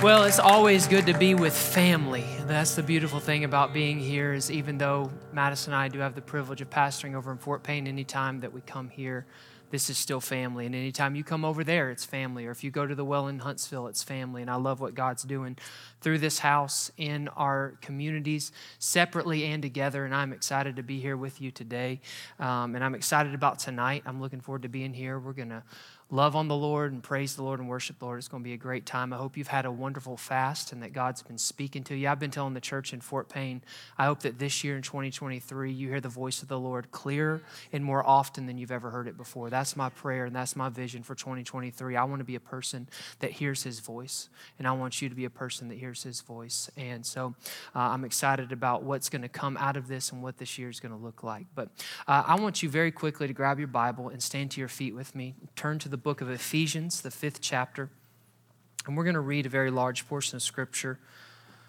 Well, it's always good to be with family. That's the beautiful thing about being here is even though Madison and I do have the privilege of pastoring over in Fort Payne, anytime that we come here, this is still family. And anytime you come over there, it's family. Or if you go to the well in Huntsville, it's family. And I love what God's doing through this house in our communities, separately and together. And I'm excited to be here with you today. Um, and I'm excited about tonight. I'm looking forward to being here. We're going to love on the Lord and praise the Lord and worship the Lord. It's going to be a great time. I hope you've had a wonderful fast and that God's been speaking to you. I've been telling the church in Fort Payne, I hope that this year in 2023, you hear the voice of the Lord clearer and more often than you've ever heard it before. That's my prayer and that's my vision for 2023. I want to be a person that hears his voice, and I want you to be a person that hears his voice. And so uh, I'm excited about what's going to come out of this and what this year is going to look like. But uh, I want you very quickly to grab your Bible and stand to your feet with me. Turn to the book of Ephesians, the fifth chapter. And we're going to read a very large portion of Scripture.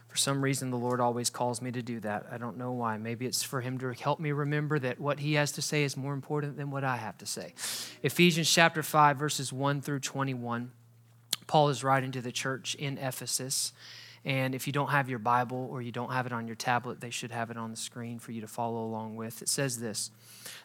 For some reason, the Lord always calls me to do that. I don't know why. Maybe it's for Him to help me remember that what He has to say is more important than what I have to say. Ephesians chapter 5, verses 1 through 21. Paul is writing to the church in Ephesus. And if you don't have your Bible or you don't have it on your tablet, they should have it on the screen for you to follow along with. It says this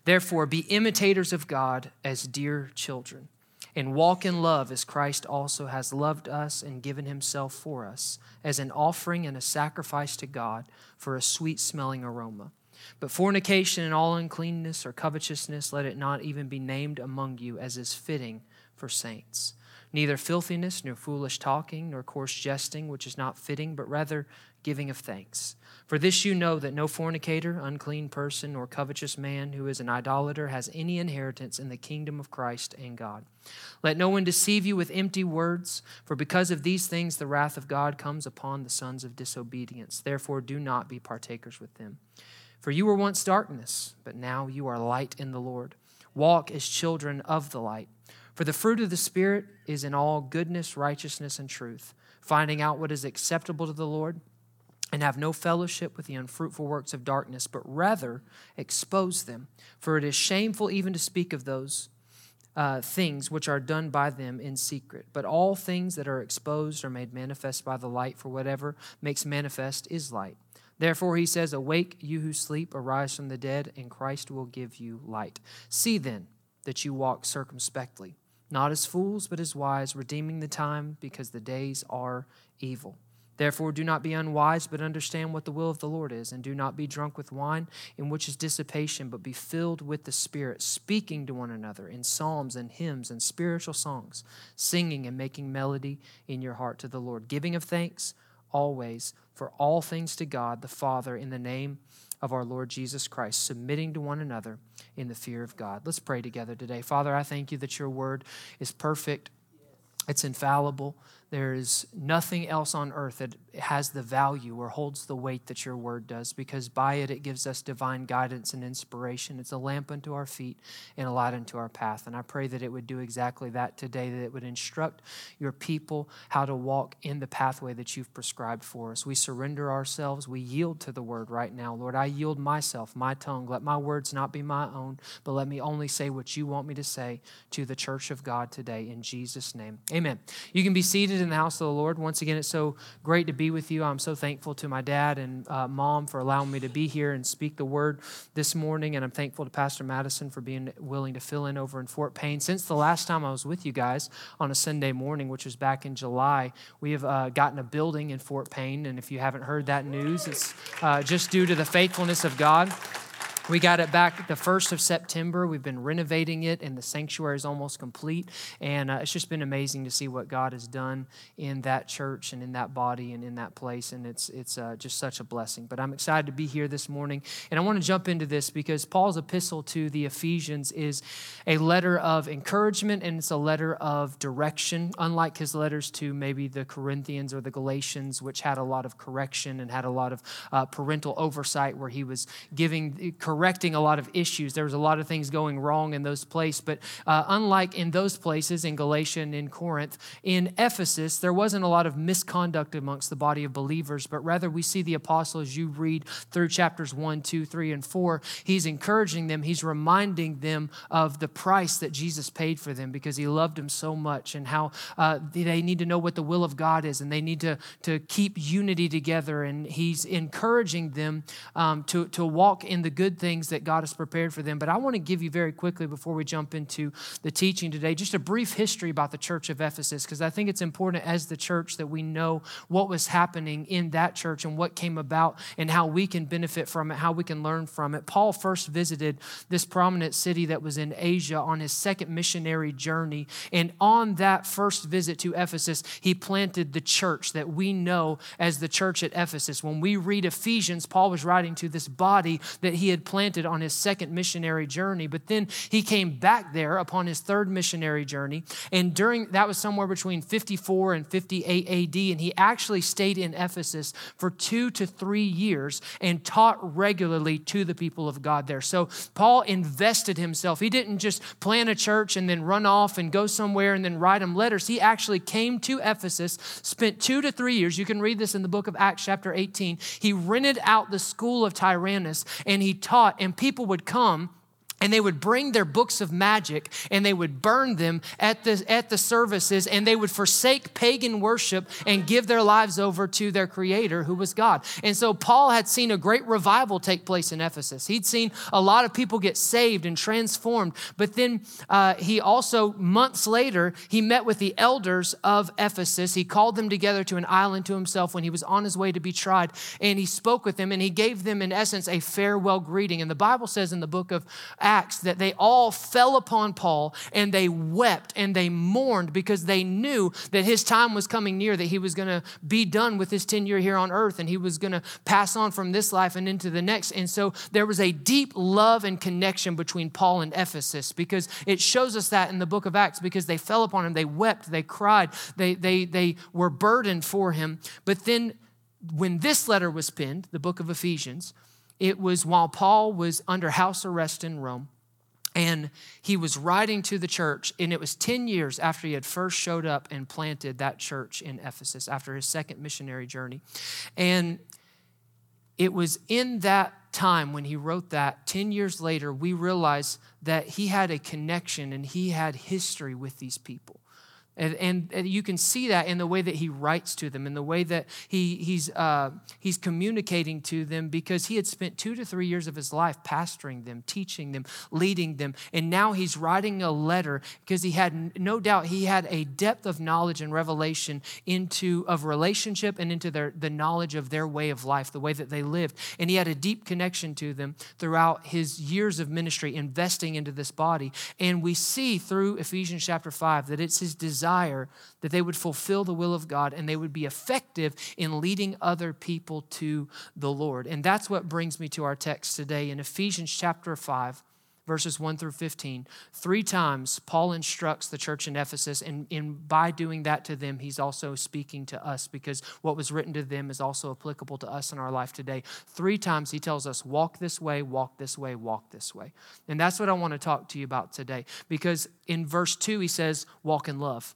Therefore, be imitators of God as dear children and walk in love as Christ also has loved us and given himself for us as an offering and a sacrifice to God for a sweet smelling aroma. But fornication and all uncleanness or covetousness, let it not even be named among you as is fitting for saints. Neither filthiness, nor foolish talking, nor coarse jesting, which is not fitting, but rather giving of thanks. For this you know that no fornicator, unclean person, or covetous man who is an idolater has any inheritance in the kingdom of Christ and God. Let no one deceive you with empty words, for because of these things the wrath of God comes upon the sons of disobedience. Therefore, do not be partakers with them. For you were once darkness, but now you are light in the Lord. Walk as children of the light. For the fruit of the Spirit is in all goodness, righteousness, and truth, finding out what is acceptable to the Lord and have no fellowship with the unfruitful works of darkness, but rather expose them. For it is shameful even to speak of those uh, things which are done by them in secret. But all things that are exposed are made manifest by the light, for whatever makes manifest is light. Therefore, he says, Awake, you who sleep, arise from the dead, and Christ will give you light. See then that you walk circumspectly, not as fools, but as wise, redeeming the time, because the days are evil. Therefore, do not be unwise, but understand what the will of the Lord is, and do not be drunk with wine, in which is dissipation, but be filled with the Spirit, speaking to one another in psalms and hymns and spiritual songs, singing and making melody in your heart to the Lord, giving of thanks always for all things to God the Father in the name of our Lord Jesus Christ, submitting to one another in the fear of God. Let's pray together today. Father, I thank you that your word is perfect, it's infallible. There is nothing else on earth that has the value or holds the weight that your word does because by it, it gives us divine guidance and inspiration. It's a lamp unto our feet and a light unto our path. And I pray that it would do exactly that today, that it would instruct your people how to walk in the pathway that you've prescribed for us. We surrender ourselves, we yield to the word right now. Lord, I yield myself, my tongue. Let my words not be my own, but let me only say what you want me to say to the church of God today. In Jesus' name, amen. You can be seated in the house of the Lord. Once again, it's so great to be with you. I'm so thankful to my dad and uh, mom for allowing me to be here and speak the word this morning. And I'm thankful to Pastor Madison for being willing to fill in over in Fort Payne. Since the last time I was with you guys on a Sunday morning, which was back in July, we have uh, gotten a building in Fort Payne. And if you haven't heard that news, it's uh, just due to the faithfulness of God. We got it back the 1st of September. We've been renovating it, and the sanctuary is almost complete. And uh, it's just been amazing to see what God has done in that church and in that body and in that place. And it's, it's uh, just such a blessing. But I'm excited to be here this morning. And I want to jump into this because Paul's epistle to the Ephesians is a letter of encouragement and it's a letter of direction, unlike his letters to maybe the Corinthians or the Galatians, which had a lot of correction and had a lot of uh, parental oversight where he was giving correcting a lot of issues. There was a lot of things going wrong in those places. But uh, unlike in those places, in Galatia and in Corinth, in Ephesus, there wasn't a lot of misconduct amongst the body of believers, but rather we see the apostle as you read through chapters 1, 2, 3, and 4. He's encouraging them, he's reminding them of the price that Jesus paid for them because he loved them so much and how uh, they need to know what the will of God is and they need to, to keep unity together. And he's encouraging them um, to, to walk in the good things that God has prepared for them. But I want to give you very quickly before we jump into the teaching today just a brief history about the church of Ephesus because I think it's important as the church that we know what was happening in that church and what came about and how we can benefit from it, how we can learn from it. Paul first visited this prominent city that was in Asia on his second missionary journey. And on that first visit to Ephesus, he planted the church that we know as the church at Ephesus. When we read Ephesians, Paul was writing to this body that he had planted on his second missionary journey. But then he came back there upon his third missionary journey. And during that was somewhere between 54 and 58 AD. And he actually stayed in Ephesus for two to three years and taught regularly to the people of God there. So Paul invested himself. He didn't just plant a church and then run off and go somewhere and then write them letters. He actually came to Ephesus, spent two to three years. You can read this in the book of Acts, chapter 18. He rented out the school of Tyrannus and he taught, and people would come and they would bring their books of magic and they would burn them at the, at the services and they would forsake pagan worship and give their lives over to their creator who was god. And so paul had seen a great revival take place in ephesus. He'd seen a lot of people get saved and transformed but then uh, he also months later he met with the elders of ephesus. He called them together to an island to himself when he was on his way to be tried and he spoke with them and he gave them in essence a farewell greeting. And the bible says in the book of acts Acts that they all fell upon Paul and they wept and they mourned because they knew that his time was coming near, that he was going to be done with his tenure here on earth and he was going to pass on from this life and into the next. And so there was a deep love and connection between Paul and Ephesus because it shows us that in the book of Acts because they fell upon him, they wept, they cried, they, they, they were burdened for him. But then when this letter was penned, the book of Ephesians, it was while Paul was under house arrest in Rome. And he was writing to the church, and it was 10 years after he had first showed up and planted that church in Ephesus after his second missionary journey. And it was in that time when he wrote that, 10 years later, we realize that he had a connection and he had history with these people. And, and, and, you can see that in the way that he writes to them, in the way that he, he's, uh, he's communicating to them, because he had spent two to three years of his life pastoring them, teaching them, leading them. And now he's writing a letter because he had no doubt he had a depth of knowledge and revelation into of relationship and into their, the knowledge of their way of life, the way that they lived. And he had a deep connection to them throughout his years of ministry, investing into this body. And we see through Ephesians chapter 5 that it's his desire desire that they would fulfill the will of God and they would be effective in leading other people to the Lord. And that's what brings me to our text today in Ephesians chapter 5 verses 1 through 15. Three times, Paul instructs the church in Ephesus, and, and by doing that to them, he's also speaking to us because what was written to them is also applicable to us in our life today. Three times, he tells us, walk this way, walk this way, walk this way. And that's what I want to talk to you about today because in verse 2, he says, walk in love.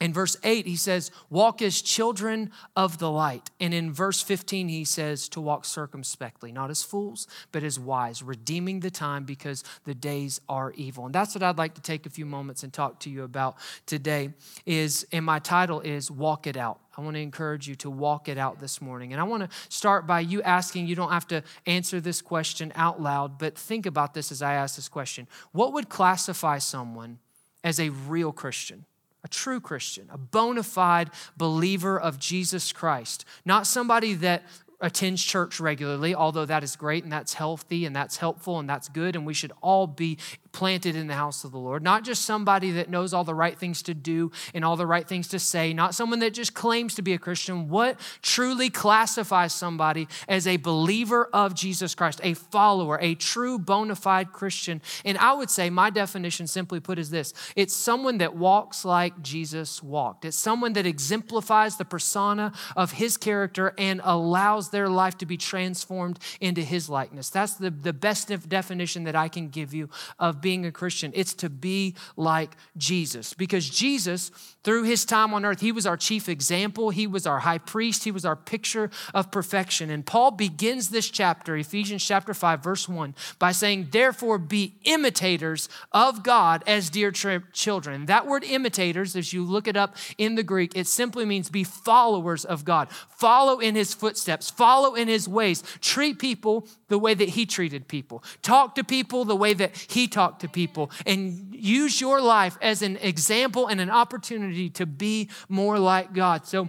In verse 8, he says, Walk as children of the light. And in verse 15, he says, To walk circumspectly, not as fools, but as wise, redeeming the time because the days are evil. And that's what I'd like to take a few moments and talk to you about today. Is, and my title is Walk It Out. I want to encourage you to walk it out this morning. And I want to start by you asking, you don't have to answer this question out loud, but think about this as I ask this question. What would classify someone as a real Christian? A true Christian, a bona fide believer of Jesus Christ, not somebody that attends church regularly, although that is great and that's healthy and that's helpful and that's good, and we should all be planted in the house of the Lord. Not just somebody that knows all the right things to do and all the right things to say, not someone that just claims to be a Christian. What truly classifies somebody as a believer of Jesus Christ, a follower, a true bona fide Christian? And I would say my definition, simply put, is this it's someone that walks like Jesus walked, it's someone that exemplifies the persona of his character and allows their life to be transformed into his likeness. That's the, the best definition that I can give you of being a Christian. It's to be like Jesus. Because Jesus, through his time on earth, he was our chief example, he was our high priest, he was our picture of perfection. And Paul begins this chapter, Ephesians chapter 5, verse 1, by saying, Therefore be imitators of God as dear children. That word imitators, as you look it up in the Greek, it simply means be followers of God. Follow in his footsteps, follow in his ways, treat people the way that he treated people, talk to people the way that he talked to people, and use your life as an example and an opportunity to be more like God. So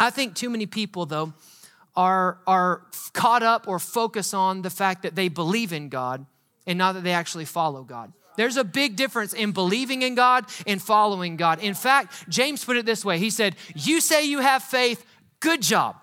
I think too many people, though, are, are caught up or focus on the fact that they believe in God and not that they actually follow God. There's a big difference in believing in God and following God. In fact, James put it this way He said, You say you have faith, good job.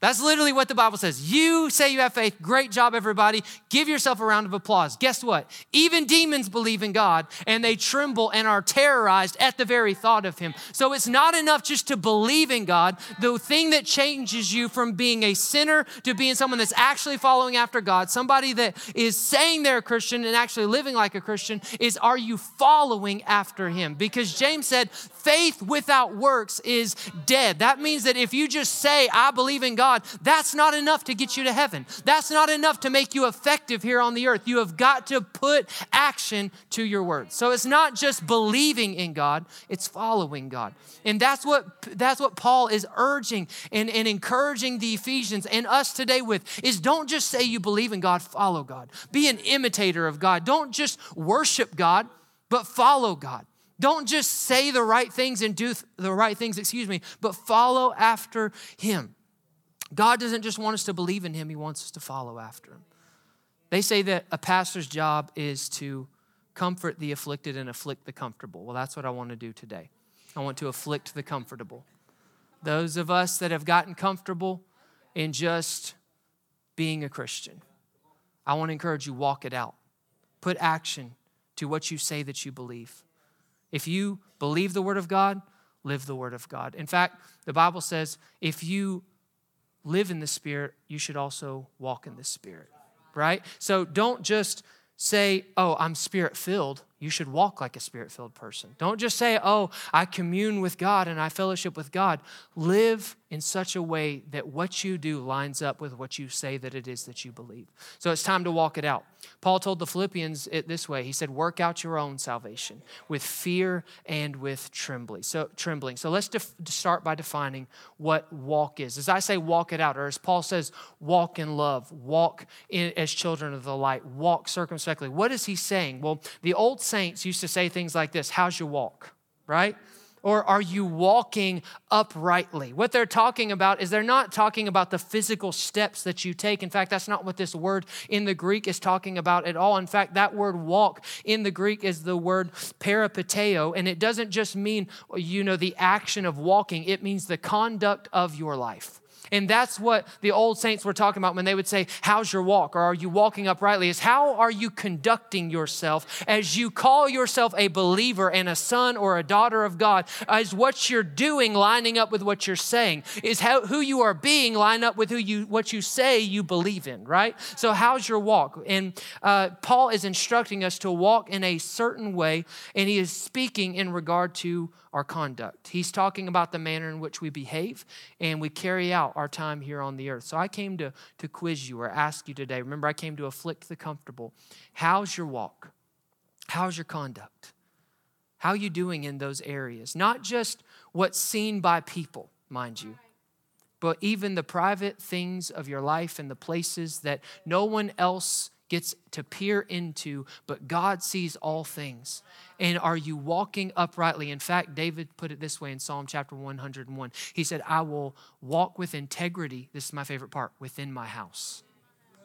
That's literally what the Bible says. You say you have faith. Great job, everybody. Give yourself a round of applause. Guess what? Even demons believe in God and they tremble and are terrorized at the very thought of Him. So it's not enough just to believe in God. The thing that changes you from being a sinner to being someone that's actually following after God, somebody that is saying they're a Christian and actually living like a Christian, is are you following after Him? Because James said, faith without works is dead. That means that if you just say, I believe in God, God, that's not enough to get you to heaven. That's not enough to make you effective here on the earth. You have got to put action to your words. So it's not just believing in God, it's following God. And that's what that's what Paul is urging and, and encouraging the Ephesians and us today with is don't just say you believe in God, follow God. Be an imitator of God. Don't just worship God, but follow God. Don't just say the right things and do the right things, excuse me, but follow after Him. God doesn't just want us to believe in him, he wants us to follow after him. They say that a pastor's job is to comfort the afflicted and afflict the comfortable. Well, that's what I want to do today. I want to afflict the comfortable. Those of us that have gotten comfortable in just being a Christian, I want to encourage you walk it out. Put action to what you say that you believe. If you believe the word of God, live the word of God. In fact, the Bible says if you live in the Spirit, you should also walk in the Spirit, right? So don't just say, oh, I'm spirit filled you should walk like a spirit filled person. Don't just say, oh, I commune with God and I fellowship with God. Live in such a way that what you do lines up with what you say that it is that you believe. So it's time to walk it out. Paul told the Philippians it this way. He said, "Work out your own salvation with fear and with trembling." So trembling. So let's def- start by defining what walk is. As I say walk it out or as Paul says, walk in love, walk in, as children of the light, walk circumspectly. What is he saying? Well, the old saints used to say things like this How's your walk? Right? Or are you walking uprightly? What they're talking about is they're not talking about the physical steps that you take. In fact, that's not what this word in the Greek is talking about at all. In fact, that word walk in the Greek is the word peripateo, and it doesn't just mean, you know, the action of walking, it means the conduct of your life. And that's what the old saints were talking about when they would say, How's your walk? Or are you walking uprightly? Is how are you conducting yourself as you call yourself a believer and a son or a daughter of God? Is what you're doing lining up with what you're saying? Is how, who you are being line up with who you what you say you believe in, right? So how's your walk? And uh, Paul is instructing us to walk in a certain way, and he is speaking in regard to our conduct. He's talking about the manner in which we behave and we carry out our time here on the earth. So I came to, to quiz you or ask you today. Remember, I came to afflict the comfortable. How's your walk? How's your conduct? How are you doing in those areas? Not just what's seen by people, mind you, but even the private things of your life and the places that no one else gets to peer into, but God sees all things. And are you walking uprightly? In fact, David put it this way in Psalm chapter 101. He said, I will walk with integrity. This is my favorite part within my house.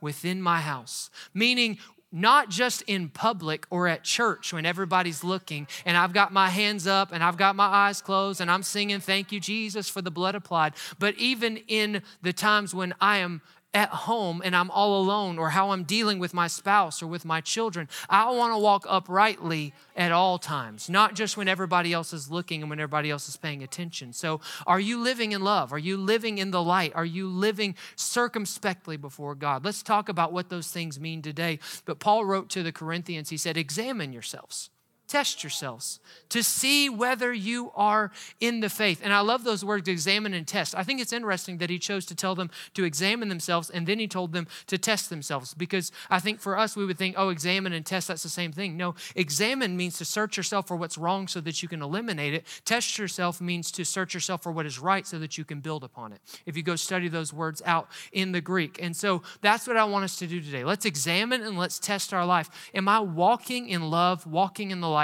Within my house. Meaning, not just in public or at church when everybody's looking and I've got my hands up and I've got my eyes closed and I'm singing, Thank you, Jesus, for the blood applied, but even in the times when I am at home and I'm all alone or how I'm dealing with my spouse or with my children. I want to walk uprightly at all times, not just when everybody else is looking and when everybody else is paying attention. So, are you living in love? Are you living in the light? Are you living circumspectly before God? Let's talk about what those things mean today. But Paul wrote to the Corinthians, he said, Examine yourselves Test yourselves to see whether you are in the faith. And I love those words, examine and test. I think it's interesting that he chose to tell them to examine themselves and then he told them to test themselves because I think for us, we would think, oh, examine and test, that's the same thing. No, examine means to search yourself for what's wrong so that you can eliminate it. Test yourself means to search yourself for what is right so that you can build upon it. If you go study those words out in the Greek. And so that's what I want us to do today. Let's examine and let's test our life. Am I walking in love, walking in the light?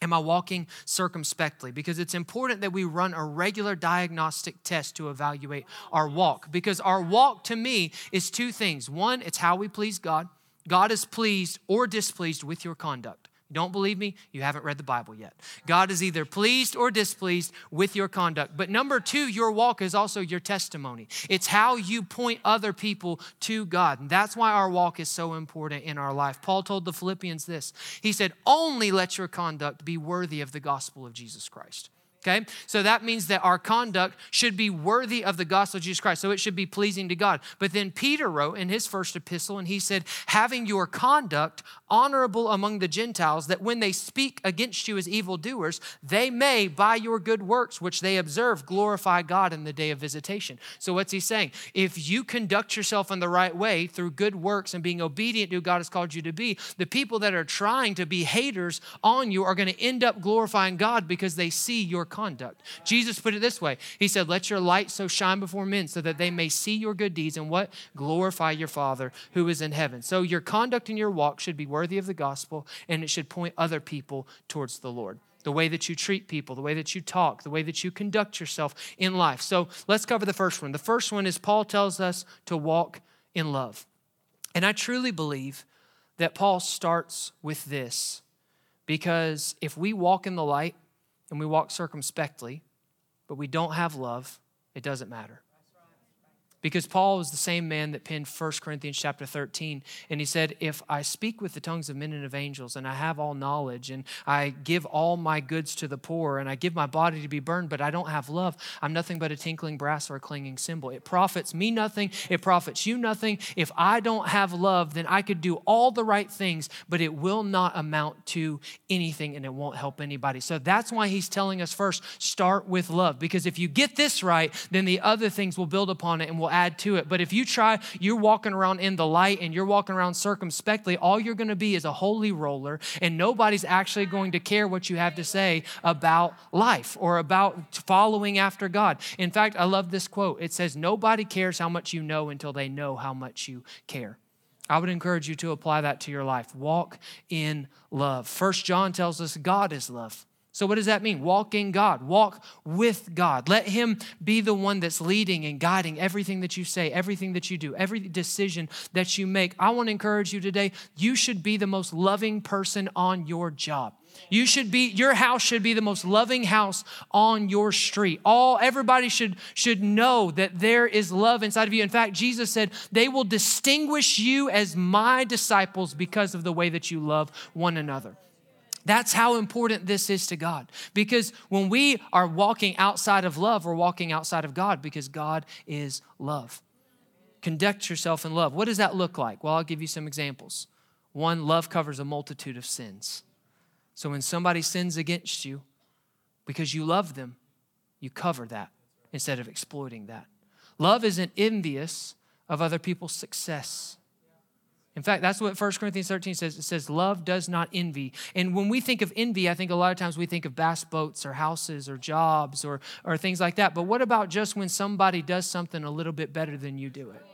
Am I walking circumspectly? Because it's important that we run a regular diagnostic test to evaluate our walk. Because our walk to me is two things. One, it's how we please God. God is pleased or displeased with your conduct. Don't believe me? You haven't read the Bible yet. God is either pleased or displeased with your conduct. But number two, your walk is also your testimony. It's how you point other people to God. And that's why our walk is so important in our life. Paul told the Philippians this He said, Only let your conduct be worthy of the gospel of Jesus Christ. Okay? So that means that our conduct should be worthy of the gospel of Jesus Christ. So it should be pleasing to God. But then Peter wrote in his first epistle, and he said, having your conduct honorable among the Gentiles, that when they speak against you as evildoers, they may, by your good works, which they observe, glorify God in the day of visitation. So what's he saying? If you conduct yourself in the right way through good works and being obedient to who God has called you to be, the people that are trying to be haters on you are going to end up glorifying God because they see your conduct. Jesus put it this way He said, Let your light so shine before men so that they may see your good deeds and what? Glorify your Father who is in heaven. So your conduct and your walk should be worthy of the gospel and it should point other people towards the Lord the way that you treat people, the way that you talk, the way that you conduct yourself in life. So let's cover the first one. The first one is Paul tells us to walk in love. And I truly believe that Paul starts with this because if we walk in the light, and we walk circumspectly, but we don't have love, it doesn't matter. Because Paul was the same man that penned 1 Corinthians chapter 13. And he said, If I speak with the tongues of men and of angels, and I have all knowledge, and I give all my goods to the poor, and I give my body to be burned, but I don't have love, I'm nothing but a tinkling brass or a clanging cymbal. It profits me nothing, it profits you nothing. If I don't have love, then I could do all the right things, but it will not amount to anything and it won't help anybody. So that's why he's telling us first, start with love. Because if you get this right, then the other things will build upon it and will will add to it. But if you try, you're walking around in the light and you're walking around circumspectly, all you're going to be is a holy roller, and nobody's actually going to care what you have to say about life or about following after God. In fact, I love this quote. It says, Nobody cares how much you know until they know how much you care. I would encourage you to apply that to your life. Walk in love. First John tells us God is love. So, what does that mean? Walk in God, walk with God. Let Him be the one that's leading and guiding everything that you say, everything that you do, every decision that you make. I want to encourage you today you should be the most loving person on your job. You should be your house should be the most loving house on your street. All everybody should should know that there is love inside of you. In fact, Jesus said, "They will distinguish you as my disciples because of the way that you love one another." That's how important this is to God. Because when we are walking outside of love, we're walking outside of God because God is love. Conduct yourself in love. What does that look like? Well, I'll give you some examples. One, love covers a multitude of sins. So when somebody sins against you because you love them, you cover that instead of exploiting that. Love isn't envious of other people's success. In fact, that's what 1 Corinthians 13 says. It says, Love does not envy. And when we think of envy, I think a lot of times we think of bass boats or houses or jobs or, or things like that. But what about just when somebody does something a little bit better than you do it?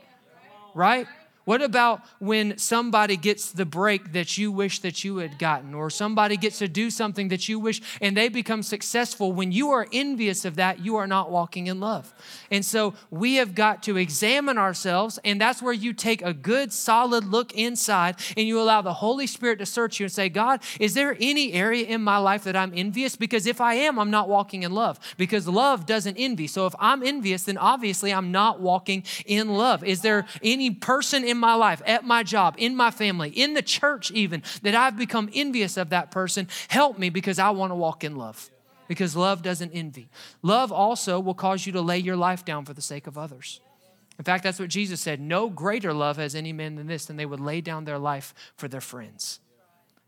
Right? What about when somebody gets the break that you wish that you had gotten, or somebody gets to do something that you wish and they become successful? When you are envious of that, you are not walking in love. And so we have got to examine ourselves, and that's where you take a good, solid look inside and you allow the Holy Spirit to search you and say, God, is there any area in my life that I'm envious? Because if I am, I'm not walking in love, because love doesn't envy. So if I'm envious, then obviously I'm not walking in love. Is there any person in in my life, at my job, in my family, in the church, even, that I've become envious of that person, help me because I want to walk in love. Because love doesn't envy. Love also will cause you to lay your life down for the sake of others. In fact, that's what Jesus said no greater love has any man than this, than they would lay down their life for their friends.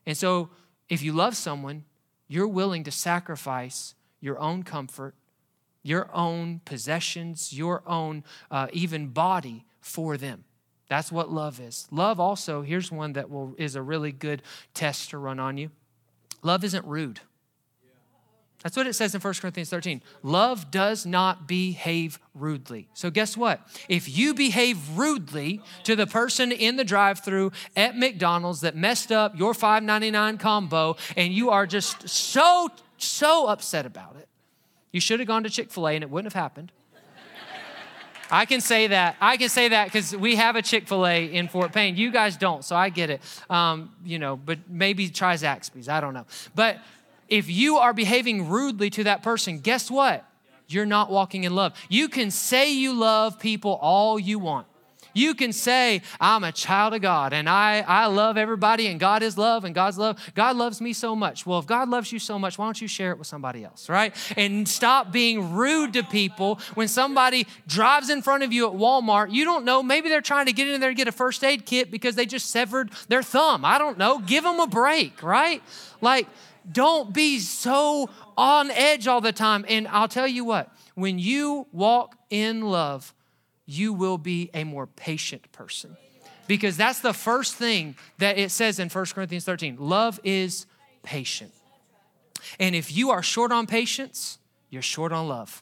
And so, if you love someone, you're willing to sacrifice your own comfort, your own possessions, your own uh, even body for them. That's what love is. Love also, here's one that will, is a really good test to run on you. Love isn't rude. That's what it says in 1 Corinthians 13. Love does not behave rudely. So, guess what? If you behave rudely to the person in the drive through at McDonald's that messed up your $5.99 combo and you are just so, so upset about it, you should have gone to Chick fil A and it wouldn't have happened. I can say that. I can say that because we have a Chick fil A in Fort Payne. You guys don't, so I get it. Um, you know, but maybe try Zaxby's. I don't know. But if you are behaving rudely to that person, guess what? You're not walking in love. You can say you love people all you want. You can say, I'm a child of God and I, I love everybody and God is love and God's love. God loves me so much. Well, if God loves you so much, why don't you share it with somebody else, right? And stop being rude to people when somebody drives in front of you at Walmart. You don't know, maybe they're trying to get in there to get a first aid kit because they just severed their thumb. I don't know. Give them a break, right? Like, don't be so on edge all the time. And I'll tell you what, when you walk in love, you will be a more patient person. Because that's the first thing that it says in 1 Corinthians 13 love is patient. And if you are short on patience, you're short on love.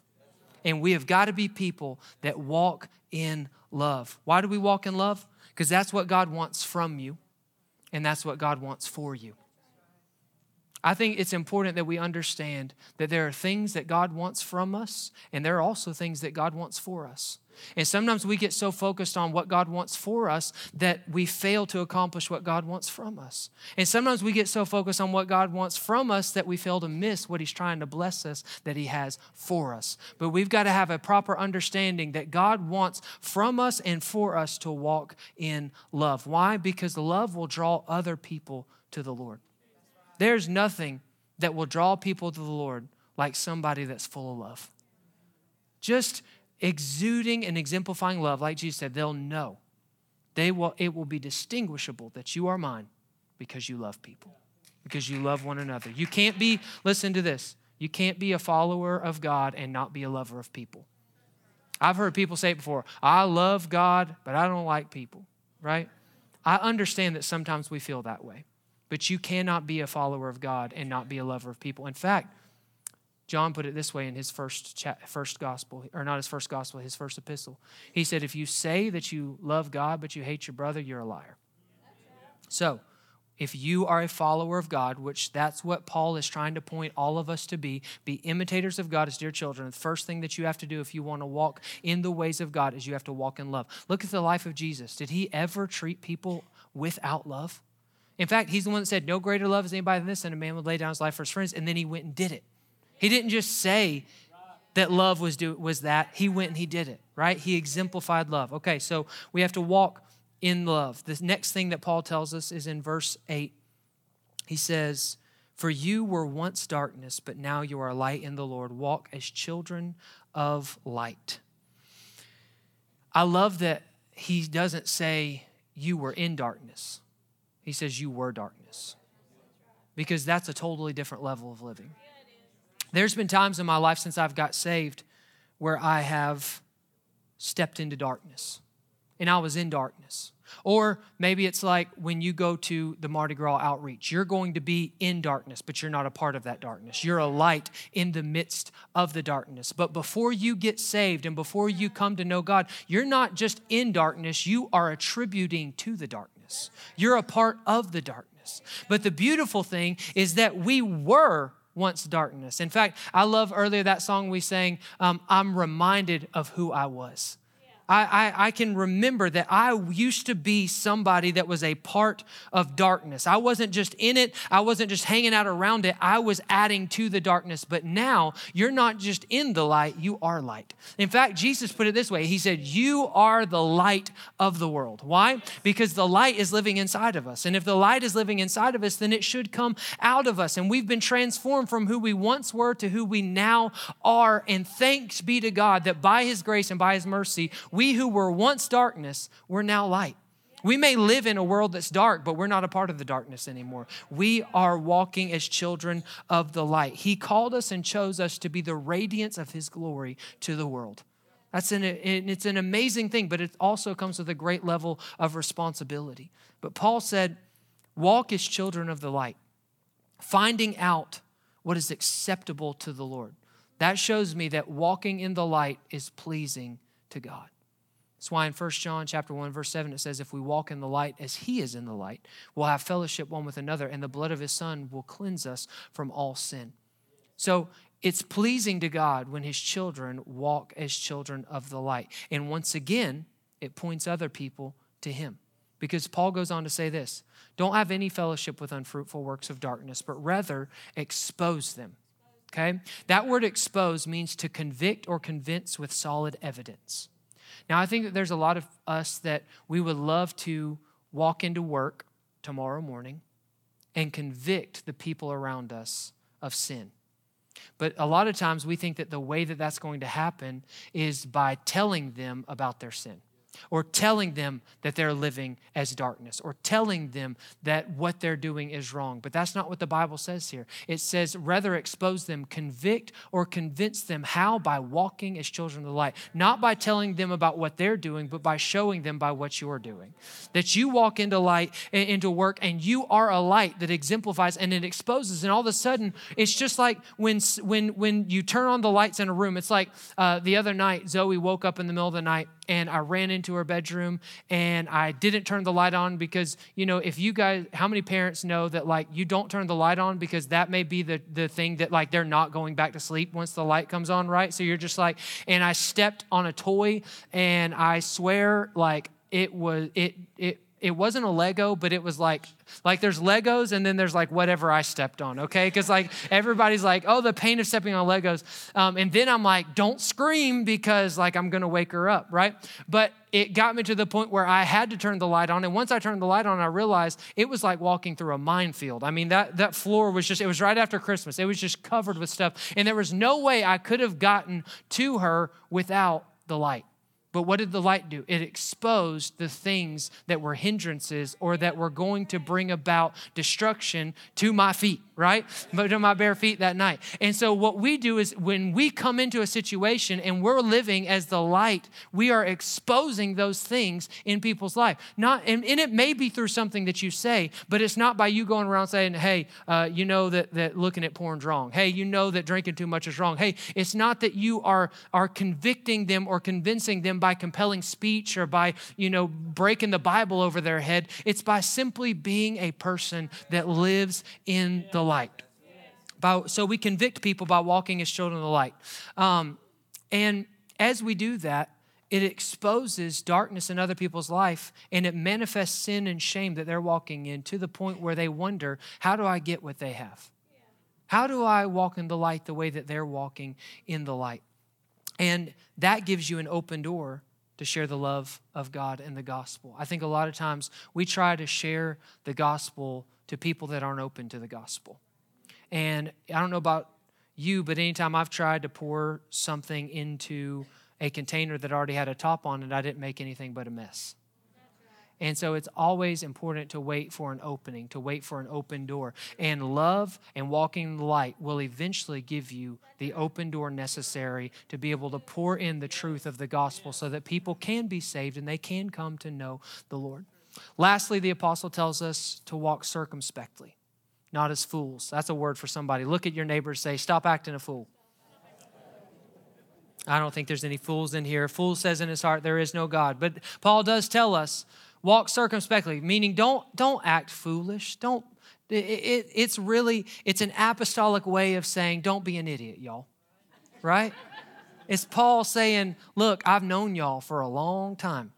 And we have got to be people that walk in love. Why do we walk in love? Because that's what God wants from you, and that's what God wants for you. I think it's important that we understand that there are things that God wants from us, and there are also things that God wants for us. And sometimes we get so focused on what God wants for us that we fail to accomplish what God wants from us. And sometimes we get so focused on what God wants from us that we fail to miss what He's trying to bless us that He has for us. But we've got to have a proper understanding that God wants from us and for us to walk in love. Why? Because love will draw other people to the Lord. There's nothing that will draw people to the Lord like somebody that's full of love. Just exuding and exemplifying love, like Jesus said, they'll know. They will, it will be distinguishable that you are mine because you love people, because you love one another. You can't be, listen to this, you can't be a follower of God and not be a lover of people. I've heard people say it before I love God, but I don't like people, right? I understand that sometimes we feel that way. But you cannot be a follower of God and not be a lover of people. In fact, John put it this way in his first first gospel, or not his first gospel, his first epistle. He said, "If you say that you love God but you hate your brother, you're a liar." So, if you are a follower of God, which that's what Paul is trying to point all of us to be, be imitators of God as dear children. The first thing that you have to do if you want to walk in the ways of God is you have to walk in love. Look at the life of Jesus. Did he ever treat people without love? In fact, he's the one that said, No greater love is anybody than this, and a man would lay down his life for his friends. And then he went and did it. He didn't just say that love was, do, was that, he went and he did it, right? He exemplified love. Okay, so we have to walk in love. The next thing that Paul tells us is in verse 8. He says, For you were once darkness, but now you are light in the Lord. Walk as children of light. I love that he doesn't say you were in darkness. He says, You were darkness. Because that's a totally different level of living. There's been times in my life since I've got saved where I have stepped into darkness. and I was in darkness. Or maybe it's like when you go to the Mardi Gras outreach, you're going to be in darkness, but you're not a part of that darkness. You're a light in the midst of the darkness. But before you get saved and before you come to know God, you're not just in darkness, you are attributing to the darkness. You're a part of the darkness. But the beautiful thing is that we were once darkness. In fact, I love earlier that song we sang, um, I'm reminded of who I was. I, I, I, can remember that I used to be somebody that was a part of darkness. I wasn't just in it, I wasn't just hanging out around it, I was adding to the darkness. But now you're not just in the light, you are light. In fact, Jesus put it this way He said, You are the light of the world. Why? Because the light is living inside of us. And if the light is living inside of us, then it should come out of us. And we've been transformed from who we once were to who we now are. And thanks be to God that by His grace and by His mercy, we who were once darkness, we're now light. We may live in a world that's dark, but we're not a part of the darkness anymore. We are walking as children of the light. He called us and chose us to be the radiance of His glory to the world. That's an, it's an amazing thing, but it also comes with a great level of responsibility. But Paul said, Walk as children of the light, finding out what is acceptable to the Lord. That shows me that walking in the light is pleasing to God. That's why in 1 John chapter 1, verse 7, it says, If we walk in the light as he is in the light, we'll have fellowship one with another, and the blood of his son will cleanse us from all sin. So it's pleasing to God when his children walk as children of the light. And once again, it points other people to him. Because Paul goes on to say this don't have any fellowship with unfruitful works of darkness, but rather expose them. Okay? That word expose means to convict or convince with solid evidence. Now, I think that there's a lot of us that we would love to walk into work tomorrow morning and convict the people around us of sin. But a lot of times we think that the way that that's going to happen is by telling them about their sin or telling them that they're living as darkness, or telling them that what they're doing is wrong. But that's not what the Bible says here. It says, rather expose them, convict, or convince them. How? By walking as children of the light. Not by telling them about what they're doing, but by showing them by what you're doing. That you walk into light, into work, and you are a light that exemplifies and it exposes. And all of a sudden, it's just like when, when, when you turn on the lights in a room. It's like uh, the other night, Zoe woke up in the middle of the night and I ran into her bedroom and I didn't turn the light on because, you know, if you guys, how many parents know that like you don't turn the light on because that may be the, the thing that like they're not going back to sleep once the light comes on, right? So you're just like, and I stepped on a toy and I swear like it was, it, it, it wasn't a Lego, but it was like like there's Legos and then there's like whatever I stepped on, okay? Because like everybody's like, oh, the pain of stepping on Legos. Um, and then I'm like, don't scream because like I'm gonna wake her up, right? But it got me to the point where I had to turn the light on. And once I turned the light on, I realized it was like walking through a minefield. I mean, that, that floor was just, it was right after Christmas. It was just covered with stuff. And there was no way I could have gotten to her without the light. But what did the light do? It exposed the things that were hindrances or that were going to bring about destruction to my feet, right? But to my bare feet that night. And so what we do is when we come into a situation and we're living as the light, we are exposing those things in people's life. Not and, and it may be through something that you say, but it's not by you going around saying, "Hey, uh, you know that that looking at porn's wrong. Hey, you know that drinking too much is wrong. Hey, it's not that you are are convicting them or convincing them by compelling speech or by, you know, breaking the Bible over their head. It's by simply being a person that lives in the light. By, so we convict people by walking as children of the light. Um, and as we do that, it exposes darkness in other people's life and it manifests sin and shame that they're walking in to the point where they wonder, how do I get what they have? How do I walk in the light the way that they're walking in the light? And that gives you an open door to share the love of God and the gospel. I think a lot of times we try to share the gospel to people that aren't open to the gospel. And I don't know about you, but anytime I've tried to pour something into a container that already had a top on it, I didn't make anything but a mess. And so it's always important to wait for an opening, to wait for an open door. And love and walking in the light will eventually give you the open door necessary to be able to pour in the truth of the gospel so that people can be saved and they can come to know the Lord. Lastly, the apostle tells us to walk circumspectly, not as fools. That's a word for somebody. Look at your neighbor and say, Stop acting a fool. I don't think there's any fools in here. Fool says in his heart, There is no God. But Paul does tell us walk circumspectly meaning don't don't act foolish. Don't it, it, it's really it's an apostolic way of saying don't be an idiot y'all. Right? It's paul saying look i've known y'all for a long time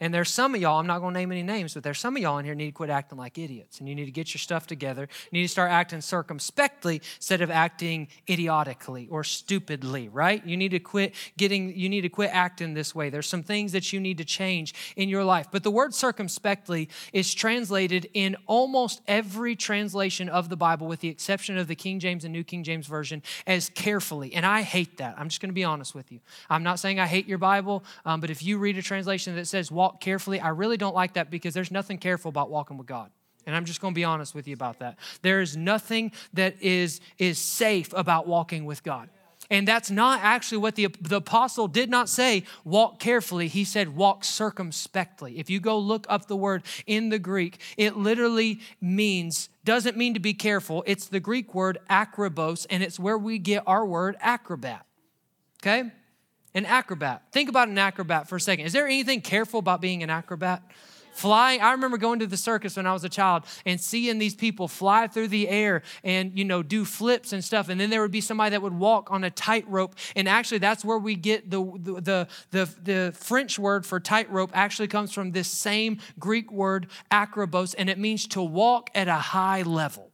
and there's some of y'all, I'm not going to name any names, but there's some of y'all in here need to quit acting like idiots. And you need to get your stuff together. You need to start acting circumspectly instead of acting idiotically or stupidly, right? You need to quit getting, you need to quit acting this way. There's some things that you need to change in your life. But the word circumspectly is translated in almost every translation of the Bible, with the exception of the King James and New King James Version, as carefully. And I hate that. I'm just going to be honest with you. I'm not saying I hate your Bible, um, but if you read a translation that says walk walk carefully. I really don't like that because there's nothing careful about walking with God. And I'm just going to be honest with you about that. There is nothing that is, is safe about walking with God. And that's not actually what the, the apostle did not say, walk carefully. He said, walk circumspectly. If you go look up the word in the Greek, it literally means, doesn't mean to be careful. It's the Greek word akrobos, and it's where we get our word acrobat. Okay? An acrobat. Think about an acrobat for a second. Is there anything careful about being an acrobat? Flying, I remember going to the circus when I was a child and seeing these people fly through the air and, you know, do flips and stuff. And then there would be somebody that would walk on a tightrope. And actually, that's where we get the, the, the, the French word for tightrope actually comes from this same Greek word, acrobos, and it means to walk at a high level.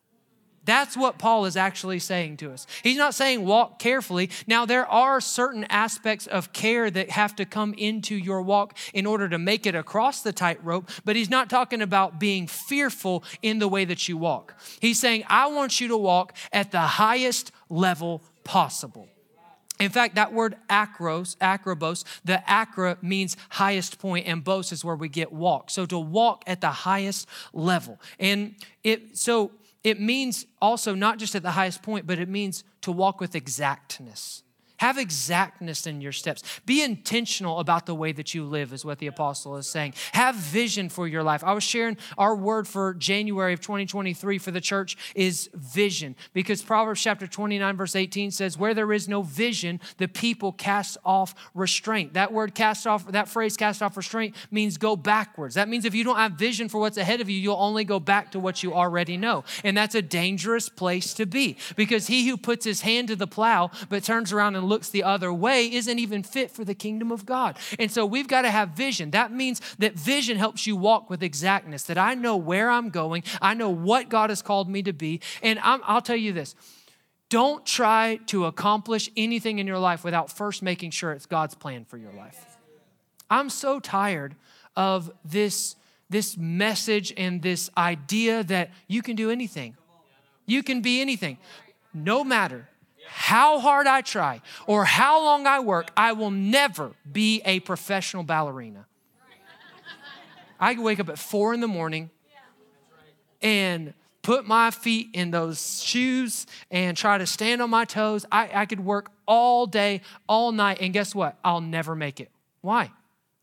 That's what Paul is actually saying to us. He's not saying walk carefully. Now, there are certain aspects of care that have to come into your walk in order to make it across the tightrope, but he's not talking about being fearful in the way that you walk. He's saying, I want you to walk at the highest level possible. In fact, that word acros, acrobos, the acra means highest point, and bos is where we get walk. So to walk at the highest level. And it so it means also not just at the highest point, but it means to walk with exactness. Have exactness in your steps. Be intentional about the way that you live, is what the apostle is saying. Have vision for your life. I was sharing our word for January of 2023 for the church is vision, because Proverbs chapter 29, verse 18 says, Where there is no vision, the people cast off restraint. That word cast off, that phrase cast off restraint means go backwards. That means if you don't have vision for what's ahead of you, you'll only go back to what you already know. And that's a dangerous place to be, because he who puts his hand to the plow but turns around and looks the other way isn't even fit for the kingdom of God. And so we've got to have vision. That means that vision helps you walk with exactness, that I know where I'm going, I know what God has called me to be. And i will tell you this don't try to accomplish anything in your life without first making sure it's God's plan for your life. I'm so tired of this, this message and this idea that you can do anything. You can be anything. No matter how hard I try or how long I work, I will never be a professional ballerina. I can wake up at four in the morning and put my feet in those shoes and try to stand on my toes. I, I could work all day, all night, and guess what? I'll never make it. Why?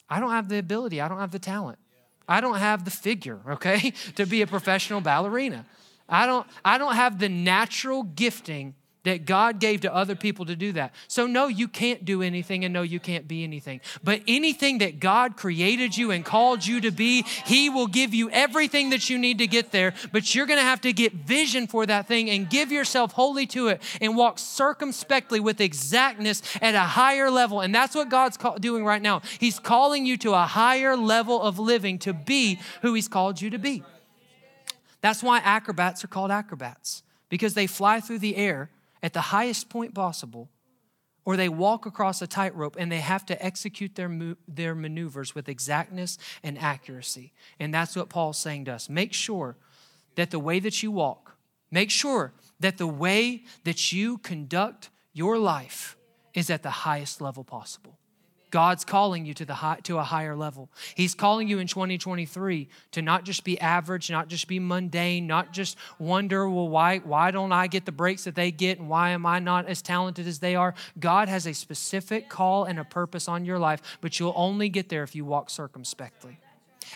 I don't have the ability, I don't have the talent. I don't have the figure, okay, to be a professional ballerina. I don't, I don't have the natural gifting that God gave to other people to do that. So, no, you can't do anything, and no, you can't be anything. But anything that God created you and called you to be, He will give you everything that you need to get there. But you're to have to get vision for that thing and give yourself wholly to it and walk circumspectly with exactness at a higher level. And that's what God's doing right now. He's calling you to a higher level of living to be who He's called you to be. That's why acrobats are called acrobats because they fly through the air at the highest point possible, or they walk across a tightrope and they have to execute their, their maneuvers with exactness and accuracy. And that's what Paul's saying to us. Make sure that the way that you walk, make sure that the way that you conduct your life is at the highest level possible. God's calling you to, the high, to a higher level. He's calling you in 2023 to not just be average, not just be mundane, not just wonder, well, why, why don't I get the breaks that they get and why am I not as talented as they are? God has a specific call and a purpose on your life, but you'll only get there if you walk circumspectly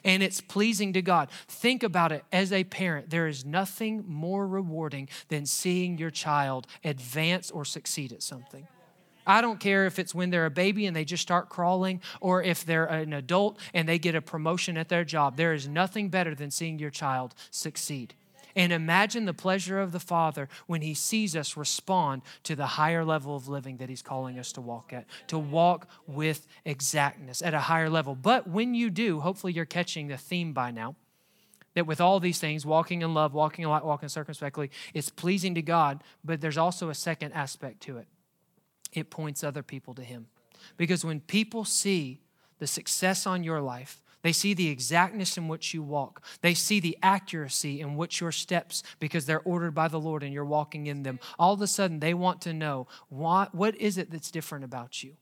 and it's pleasing to God. Think about it as a parent. There is nothing more rewarding than seeing your child advance or succeed at something. I don't care if it's when they're a baby and they just start crawling or if they're an adult and they get a promotion at their job. There is nothing better than seeing your child succeed. And imagine the pleasure of the Father when He sees us respond to the higher level of living that He's calling us to walk at, to walk with exactness at a higher level. But when you do, hopefully you're catching the theme by now that with all these things, walking in love, walking in light, walking circumspectly, it's pleasing to God, but there's also a second aspect to it. It points other people to Him. Because when people see the success on your life, they see the exactness in which you walk. They see the accuracy in which your steps, because they're ordered by the Lord and you're walking in them. All of a sudden, they want to know what, what is it that's different about you?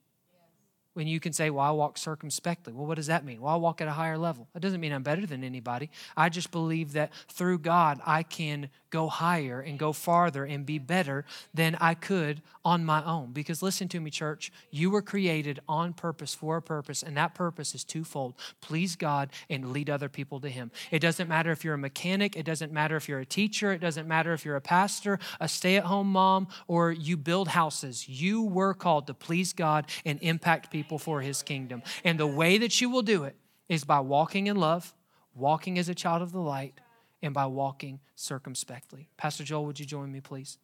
When you can say, Well, I walk circumspectly. Well, what does that mean? Well, I walk at a higher level. That doesn't mean I'm better than anybody. I just believe that through God, I can go higher and go farther and be better than I could on my own. Because listen to me, church, you were created on purpose for a purpose, and that purpose is twofold please God and lead other people to Him. It doesn't matter if you're a mechanic, it doesn't matter if you're a teacher, it doesn't matter if you're a pastor, a stay at home mom, or you build houses. You were called to please God and impact people for His kingdom. And the way that you will do it is by walking in love, walking as a child of the light and by walking circumspectly. Pastor Joel, would you join me, please?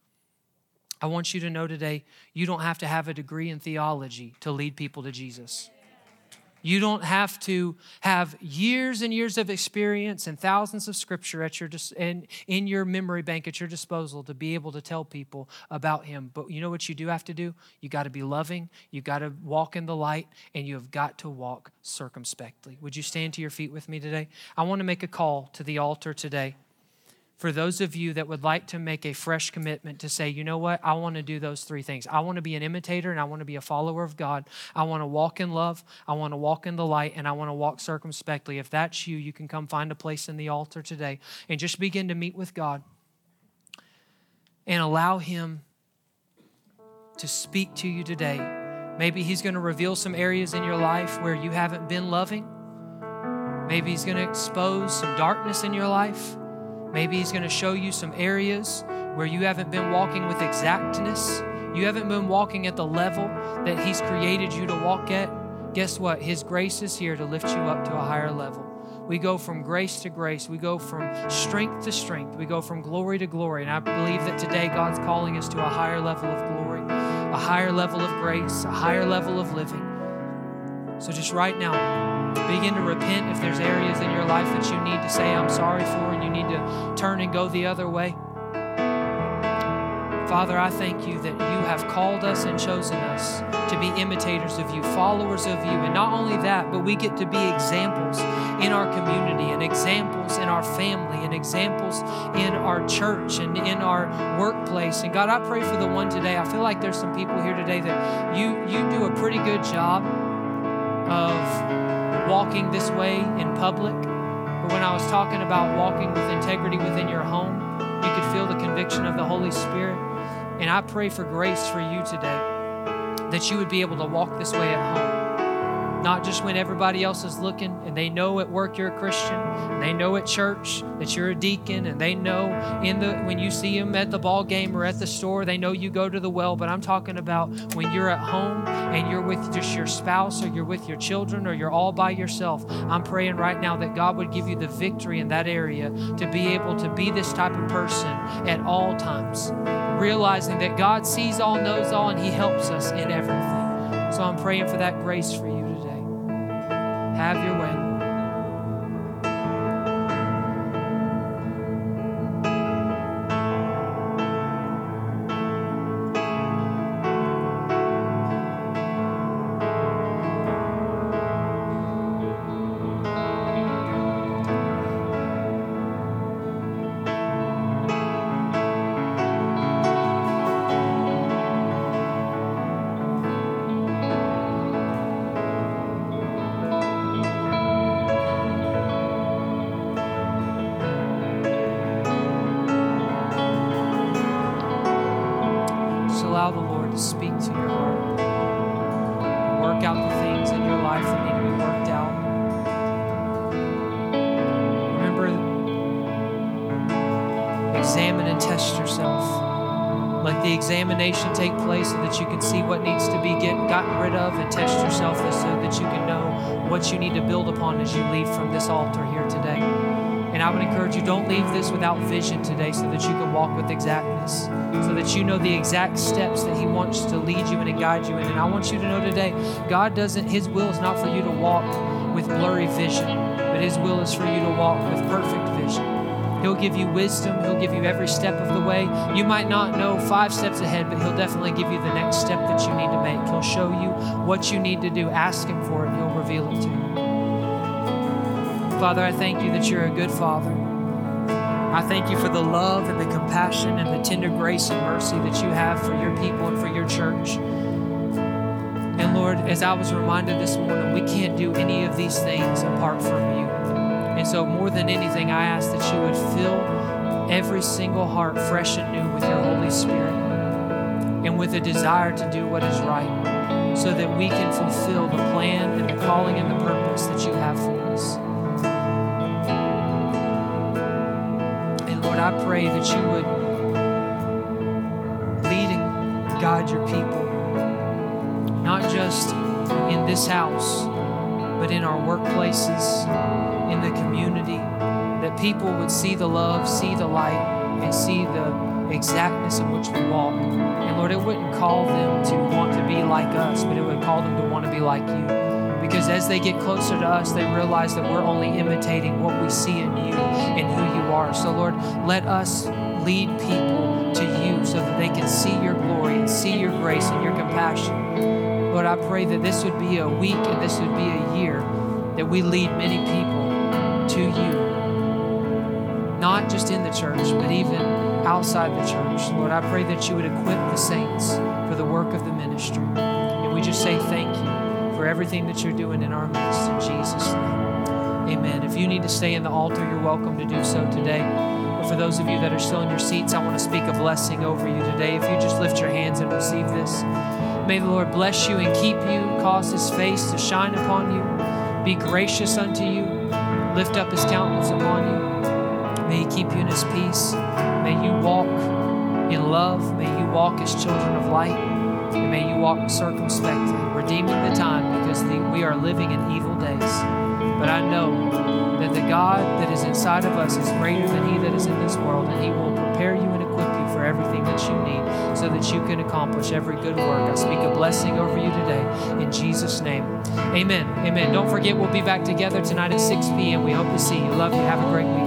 I want you to know today you don't have to have a degree in theology to lead people to Jesus. You don't have to have years and years of experience and thousands of scripture at your dis- in, in your memory bank at your disposal to be able to tell people about him. But you know what you do have to do? You got to be loving, you got to walk in the light, and you have got to walk circumspectly. Would you stand to your feet with me today? I want to make a call to the altar today for those of you that would like to make a fresh commitment to say, you know what, I want to do those three things. I want to be an imitator and I want to be a follower of God. I want to walk in love, I want to walk in the light, and I want to walk circumspectly. If that's you, you can come find a place in the altar today and just begin to meet with God and allow Him to speak to you today. Maybe He's going to reveal some areas in your life where you haven't been loving. Maybe He's going to expose some darkness in your life. Maybe He's going to show you some areas where you haven't been walking with exactness. You haven't been walking at the level that He's created you to walk at. Guess what? His grace is here to lift you up to a higher level. We go from grace to grace. We go from strength to strength. We go from glory to glory. And I believe that today God's calling us to a higher level of glory, a higher level of grace, a higher level of living. So just right now, Begin to repent if there's areas in your life that you need to say, I'm sorry for, and you need to turn and go the other way. Father, I thank you that you have called us and chosen us to be imitators of you, followers of you. And not only that, but we get to be examples in our community and examples in our family and examples in our church and in our workplace. And God, I pray for the one today. I feel like there's some people here today that you you do a pretty good job of walking this way in public, or when I was talking about walking with integrity within your home, you could feel the conviction of the Holy Spirit. And I pray for grace for you today that you would be able to walk this way at home not just when everybody else is looking and they know at work you're a Christian, and they know at church that you're a deacon, and they know in the when you see them at the ball game or at the store, they know you go to the well. But I'm talking about when you're at home and you're with just your spouse or you're with your children or you're all by yourself. I'm praying right now that God would give you the victory in that area to be able to be this type of person at all times, realizing that God sees all, knows all, and He helps us in everything. So I'm praying for that grace for you. Have your way. What you need to build upon as you leave from this altar here today. And I would encourage you, don't leave this without vision today so that you can walk with exactness, so that you know the exact steps that He wants to lead you in and guide you in. And I want you to know today, God doesn't, His will is not for you to walk with blurry vision, but His will is for you to walk with perfect vision. He'll give you wisdom. He'll give you every step of the way. You might not know five steps ahead, but He'll definitely give you the next step that you need to make. He'll show you what you need to do. Ask Him for it, He'll reveal it to you. Father, I thank you that you're a good Father. I thank you for the love and the compassion and the tender grace and mercy that you have for your people and for your church. And Lord, as I was reminded this morning, we can't do any of these things apart from you. And so, more than anything, I ask that you would fill every single heart fresh and new with your Holy Spirit and with a desire to do what is right so that we can fulfill the plan and the calling and the purpose that you have for us. And Lord, I pray that you would lead and guide your people, not just in this house, but in our workplaces in the community, that people would see the love, see the light, and see the exactness in which we walk. And Lord, it wouldn't call them to want to be like us, but it would call them to want to be like you. Because as they get closer to us, they realize that we're only imitating what we see in you and who you are. So, Lord, let us lead people to you so that they can see your glory and see your grace and your compassion. Lord, I pray that this would be a week and this would be a year that we lead many people to you, not just in the church, but even outside the church. Lord, I pray that you would equip the saints for the work of the ministry. And we just say thank you for everything that you're doing in our midst. In Jesus' name, amen. If you need to stay in the altar, you're welcome to do so today. But for those of you that are still in your seats, I want to speak a blessing over you today. If you just lift your hands and receive this, may the Lord bless you and keep you, cause his face to shine upon you, be gracious unto you lift up his countenance upon you. May he keep you in his peace. May you walk in love. May you walk as children of light. And may you walk circumspectly, redeeming the time because the, we are living in evil days. But I know that the God that is inside of us is greater than he that is in this world, and he will prepare you you for everything that you need so that you can accomplish every good work. I speak a blessing over you today in Jesus' name. Amen. Amen. Don't forget, we'll be back together tonight at 6 p.m. We hope to see you. Love you. Have a great week.